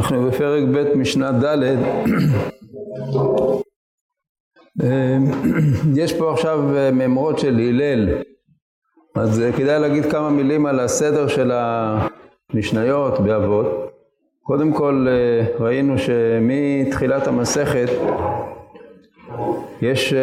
אנחנו בפרק ב' משנה ד' יש פה עכשיו מימרות של הלל. אז כדאי להגיד כמה מילים על הסדר של המשניות באבות. קודם כל ראינו שמתחילת המסכת יש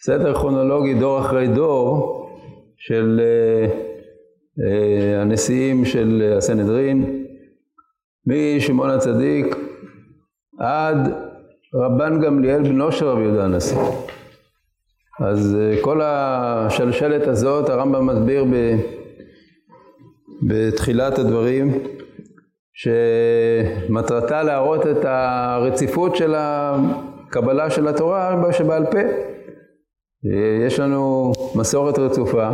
סדר כרונולוגי דור אחרי דור של הנשיאים של הסנהדרין משמעון הצדיק עד רבן גמליאל בנו של רבי יהודה הנשיא. אז כל השלשלת הזאת הרמב"ם מסביר ב, בתחילת הדברים שמטרתה להראות את הרציפות של הקבלה של התורה שבעל פה. יש לנו מסורת רצופה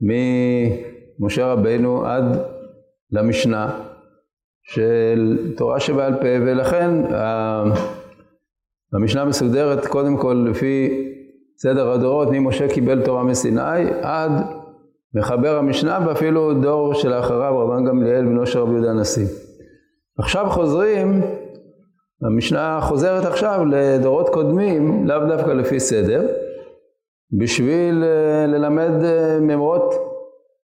ממשה רבינו עד למשנה של תורה שבעל פה, ולכן המשנה מסודרת קודם כל לפי סדר הדורות, ממשה קיבל תורה מסיני עד מחבר המשנה ואפילו דור שלאחריו רבן גמליאל בנו של רבי יהודה הנשיא. עכשיו חוזרים, המשנה חוזרת עכשיו לדורות קודמים, לאו דווקא לפי סדר, בשביל אה, ללמד אה, ממרות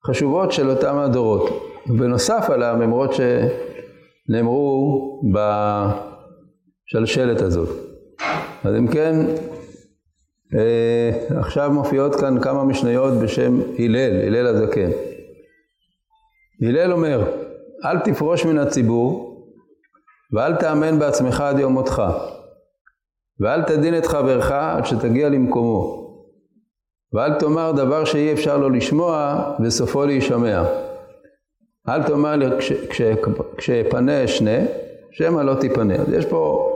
חשובות של אותם הדורות. בנוסף על הממרות שנאמרו בשלשלת הזאת. אז אם כן, אה, עכשיו מופיעות כאן כמה משניות בשם הלל, הלל הזקן. הלל אומר, אל תפרוש מן הציבור ואל תאמן בעצמך עד יום מותך ואל תדין את חברך עד שתגיע למקומו ואל תאמר דבר שאי אפשר לו לשמוע וסופו להישמע. אל תאמר לי כשאפנה אשנה, שמא לא תיפנה. אז יש פה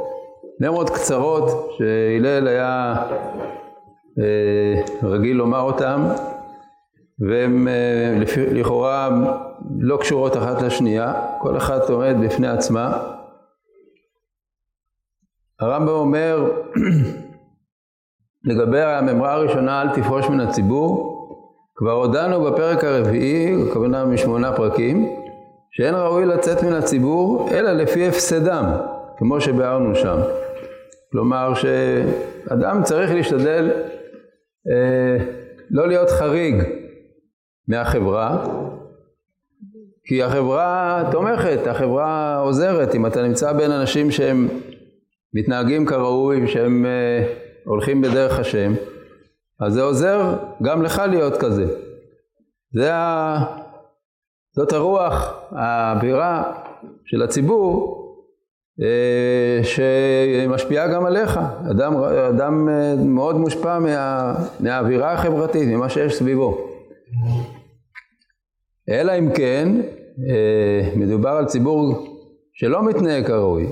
נמרות קצרות שהלל היה אה, רגיל לומר אותן, והן אה, לכאורה לא קשורות אחת לשנייה, כל אחת עומדת בפני עצמה. הרמב"ם אומר לגבי הממרה הראשונה, אל תפרוש מן הציבור, כבר הודענו בפרק הרביעי, הכוונה משמונה פרקים, שאין ראוי לצאת מן הציבור אלא לפי הפסדם, כמו שביארנו שם. כלומר שאדם צריך להשתדל אה, לא להיות חריג מהחברה, כי החברה תומכת, החברה עוזרת. אם אתה נמצא בין אנשים שהם מתנהגים כראוי, שהם אה, הולכים בדרך השם, אז זה עוזר גם לך להיות כזה. זה ה... זאת הרוח האווירה של הציבור אה, שמשפיעה גם עליך. אדם, אדם אה, מאוד מושפע מה, מהאווירה החברתית, ממה שיש סביבו. אלא אם כן, אה, מדובר על ציבור שלא מתנהג כראוי.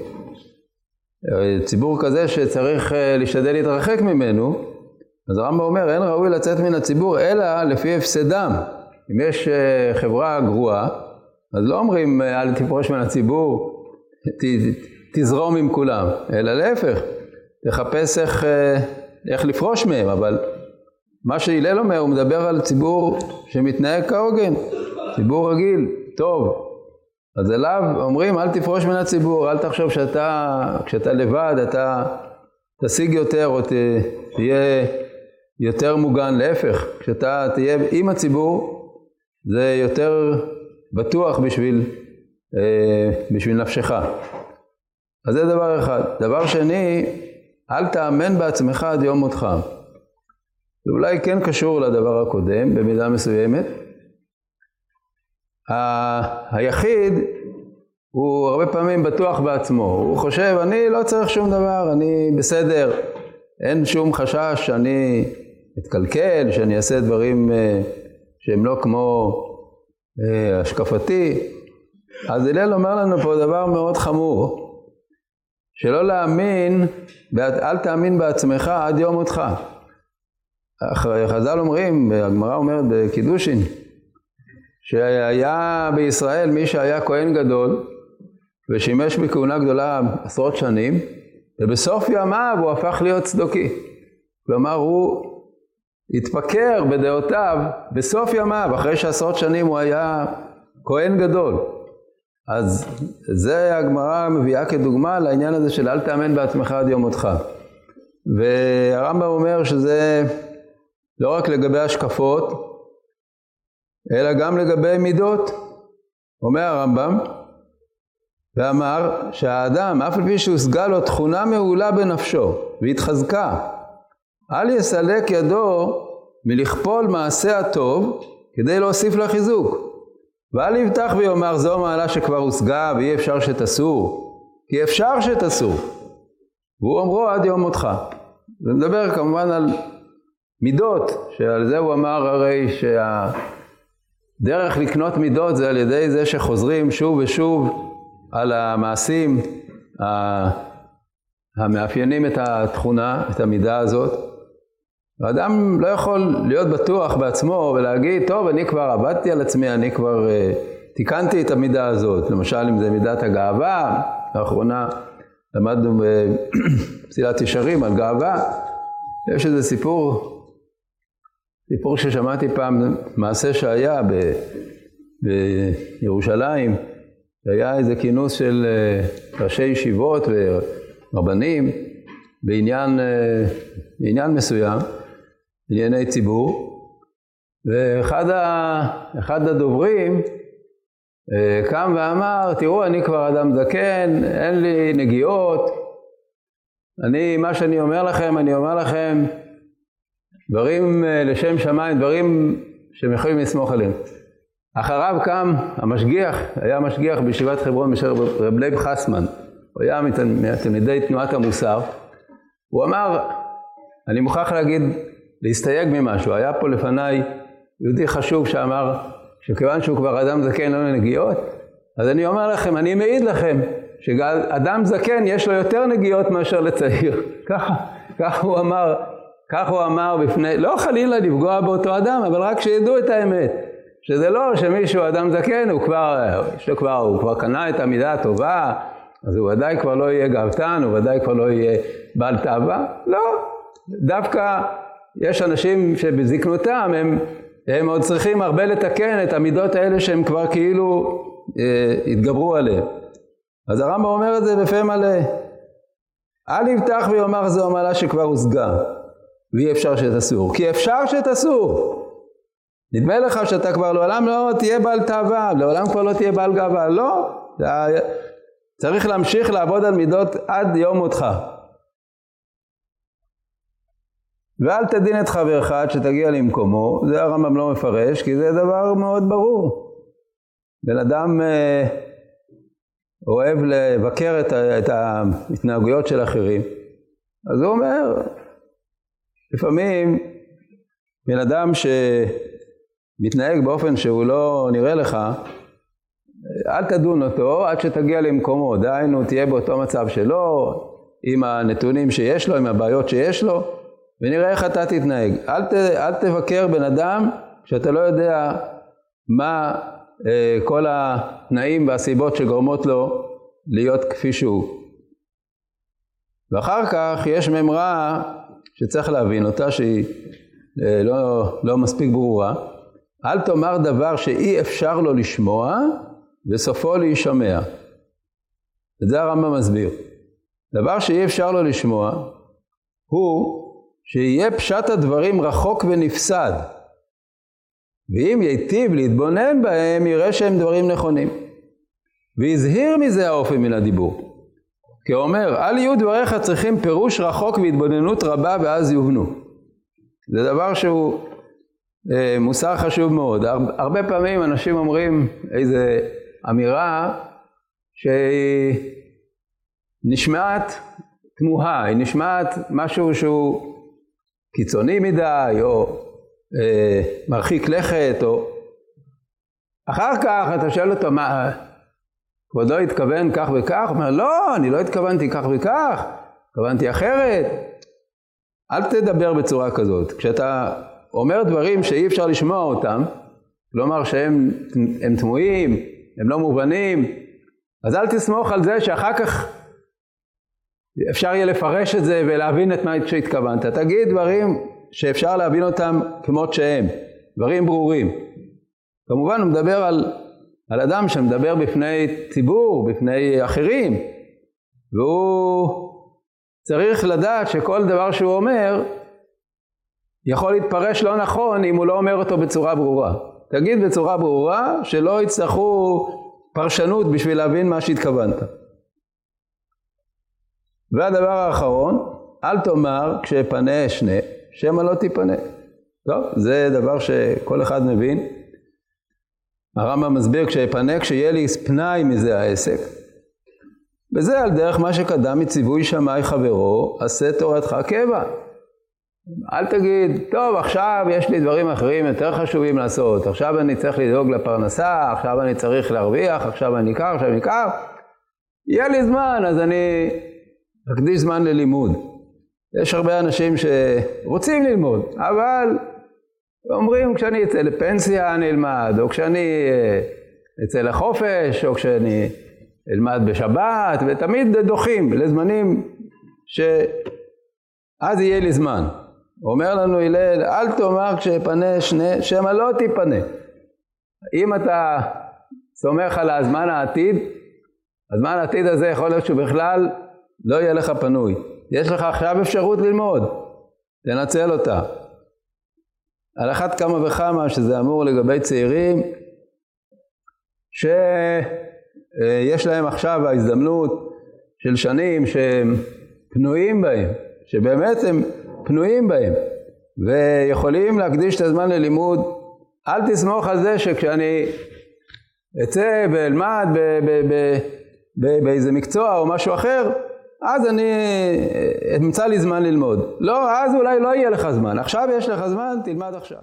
ציבור כזה שצריך להשתדל להתרחק ממנו, אז הרמב"ם אומר, אין ראוי לצאת מן הציבור אלא לפי הפסדם. אם יש חברה גרועה, אז לא אומרים אל תפרוש מן הציבור, תזרום עם כולם, אלא להפך, תחפש איך, אה, איך לפרוש מהם, אבל מה שהלל אומר, הוא מדבר על ציבור שמתנהג כהוגן, ציבור רגיל, טוב. אז אליו אומרים, אל תפרוש מן הציבור, אל תחשוב שאתה, כשאתה לבד, אתה תשיג יותר או תהיה יותר מוגן, להפך, כשאתה תהיה עם הציבור, זה יותר בטוח בשביל, אה, בשביל נפשך. אז זה דבר אחד. דבר שני, אל תאמן בעצמך עד יום מותך. זה אולי כן קשור לדבר הקודם במידה מסוימת. ה- היחיד הוא הרבה פעמים בטוח בעצמו, הוא חושב אני לא צריך שום דבר, אני בסדר, אין שום חשש שאני אתקלקל, שאני אעשה דברים אה, שהם לא כמו אה, השקפתי. אז הלל אומר לנו פה דבר מאוד חמור, שלא להאמין, אל תאמין בעצמך עד יום מותך. חז"ל אומרים, הגמרא אומרת בקידושין, שהיה בישראל מי שהיה כהן גדול ושימש בכהונה גדולה עשרות שנים, ובסוף ימיו הוא הפך להיות צדוקי. כלומר, הוא התפקר בדעותיו בסוף ימיו, אחרי שעשרות שנים הוא היה כהן גדול. אז זה הגמרא מביאה כדוגמה לעניין הזה של אל תאמן בעצמך עד יום מותך. והרמב"ם אומר שזה לא רק לגבי השקפות, אלא גם לגבי מידות. אומר הרמב"ם, ואמר שהאדם, אף על פי שהושגה לו תכונה מעולה בנפשו והתחזקה, אל יסלק ידו מלכפול מעשה הטוב כדי להוסיף לה חיזוק. ואל יבטח ויאמר זו מעלה שכבר הושגה ואי אפשר שתסור, כי אפשר שתסור. והוא אומרו עד יום מותך. זה מדבר כמובן על מידות, שעל זה הוא אמר הרי שהדרך לקנות מידות זה על ידי זה שחוזרים שוב ושוב על המעשים המאפיינים את התכונה, את המידה הזאת. האדם לא יכול להיות בטוח בעצמו ולהגיד, טוב, אני כבר עבדתי על עצמי, אני כבר uh, תיקנתי את המידה הזאת. למשל, אם זה מידת הגאווה, לאחרונה למדנו בפסילת ישרים על גאווה. יש איזה סיפור, סיפור ששמעתי פעם, מעשה שהיה ב, בירושלים, היה איזה כינוס של uh, ראשי ישיבות ורבנים בעניין, uh, בעניין מסוים. ענייני ציבור, ואחד הדוברים אה, קם ואמר, תראו, אני כבר אדם זקן, אין לי נגיעות, אני, מה שאני אומר לכם, אני אומר לכם דברים אה, לשם שמיים, דברים שהם יכולים לסמוך עליהם. אחריו קם המשגיח, היה משגיח בישיבת חברון בשם רב לייב חסמן, הוא היה מתלמידי תנועת המוסר, הוא אמר, אני מוכרח להגיד להסתייג ממשהו. היה פה לפניי יהודי חשוב שאמר שכיוון שהוא כבר אדם זקן אין לו נגיעות, אז אני אומר לכם, אני מעיד לכם, שאדם זקן יש לו יותר נגיעות מאשר לצעיר. ככה, ככה הוא אמר, ככה הוא אמר בפני, לא חלילה לפגוע באותו אדם, אבל רק שידעו את האמת. שזה לא שמישהו אדם זקן, הוא כבר, יש לו כבר, הוא כבר קנה את המידה הטובה, אז הוא ודאי כבר לא יהיה גאוותן, הוא ודאי כבר לא יהיה בעל תאווה. לא, דווקא יש אנשים שבזקנותם הם, הם עוד צריכים הרבה לתקן את המידות האלה שהם כבר כאילו אה, התגברו עליהן. אז הרמב"ם אומר את זה בפה מלא. אל יבטח ויאמר זו המעלה שכבר הושגה, ואי אפשר שתסור. כי אפשר שתסור. נדמה לך שאתה כבר לעולם לא תהיה בעל תאווה, לעולם כבר לא תהיה בעל גאווה. לא, צריך להמשיך לעבוד על מידות עד יום מותך. ואל תדין את חברך עד שתגיע למקומו, זה הרמב"ם לא מפרש, כי זה דבר מאוד ברור. בן אדם אה, אוהב לבקר את, את ההתנהגויות של אחרים, אז הוא אומר, לפעמים בן אדם שמתנהג באופן שהוא לא נראה לך, אל תדון אותו עד שתגיע למקומו, דהיינו תהיה באותו מצב שלו, עם הנתונים שיש לו, עם הבעיות שיש לו, ונראה איך אתה תתנהג. אל, ת, אל תבקר בן אדם שאתה לא יודע מה אה, כל התנאים והסיבות שגורמות לו להיות כפי שהוא. ואחר כך יש ממרה שצריך להבין אותה שהיא אה, לא, לא מספיק ברורה. אל תאמר דבר שאי אפשר לו לשמוע וסופו להישמע. את זה הרמב"ם מסביר. דבר שאי אפשר לו לשמוע הוא שיהיה פשט הדברים רחוק ונפסד. ואם ייטיב להתבונן בהם, יראה שהם דברים נכונים. והזהיר מזה האופי מן הדיבור. כי אומר, אל יהיו דבריך צריכים פירוש רחוק והתבוננות רבה ואז יובנו. זה דבר שהוא אה, מוסר חשוב מאוד. הר, הרבה פעמים אנשים אומרים איזה אמירה שהיא נשמעת תמוהה, היא נשמעת משהו שהוא קיצוני מדי, או אה, מרחיק לכת, או... אחר כך אתה שואל אותו, מה, כבודו התכוון כך וכך? הוא אומר, לא, אני לא התכוונתי כך וכך, התכוונתי אחרת. אל תדבר בצורה כזאת. כשאתה אומר דברים שאי אפשר לשמוע אותם, כלומר שהם תמוהים, הם לא מובנים, אז אל תסמוך על זה שאחר כך אפשר יהיה לפרש את זה ולהבין את מה שהתכוונת. תגיד דברים שאפשר להבין אותם כמות שהם, דברים ברורים. כמובן הוא מדבר על על אדם שמדבר בפני ציבור, בפני אחרים, והוא צריך לדעת שכל דבר שהוא אומר יכול להתפרש לא נכון אם הוא לא אומר אותו בצורה ברורה. תגיד בצורה ברורה שלא יצטרכו פרשנות בשביל להבין מה שהתכוונת. והדבר האחרון, אל תאמר כשאפנה אשנה, שמא לא תיפנה. טוב, זה דבר שכל אחד מבין. הרמב"ם מסביר כשאפנה, כשיהיה לי פנאי מזה העסק. וזה על דרך מה שקדם מציווי שמאי חברו, עשה תורתך קבע. אל תגיד, טוב, עכשיו יש לי דברים אחרים יותר חשובים לעשות, עכשיו אני צריך לדאוג לפרנסה, עכשיו אני צריך להרוויח, עכשיו אני אקח, עכשיו אני אקח. יהיה לי זמן, אז אני אקדיש זמן ללימוד. יש הרבה אנשים שרוצים ללמוד, אבל אומרים, כשאני אצא לפנסיה אני אלמד, או כשאני אה, אצא לחופש, או כשאני אלמד בשבת, ותמיד דוחים לזמנים שאז יהיה לי זמן. אומר לנו הלל, אל תאמר כשאפנה שני, שמא לא תיפנה. אם אתה סומך על הזמן העתיד, הזמן העתיד הזה יכול להיות שהוא בכלל לא יהיה לך פנוי. יש לך עכשיו אפשרות ללמוד, תנצל אותה. על אחת כמה וכמה שזה אמור לגבי צעירים, שיש להם עכשיו ההזדמנות של שנים שהם פנויים בהם, שבאמת הם פנויים בהם, ויכולים להקדיש את הזמן ללימוד. אל תסמוך על זה שכשאני אצא ואלמד באיזה מקצוע או משהו אחר, אז אני אמצא לי זמן ללמוד. לא, אז אולי לא יהיה לך זמן. עכשיו יש לך זמן, תלמד עכשיו.